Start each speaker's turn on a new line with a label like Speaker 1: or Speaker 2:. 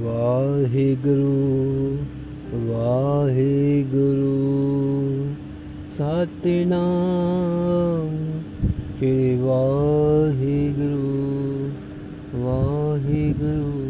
Speaker 1: Waheguru Waheguru. Satnam Sri Waheguru Waheguru.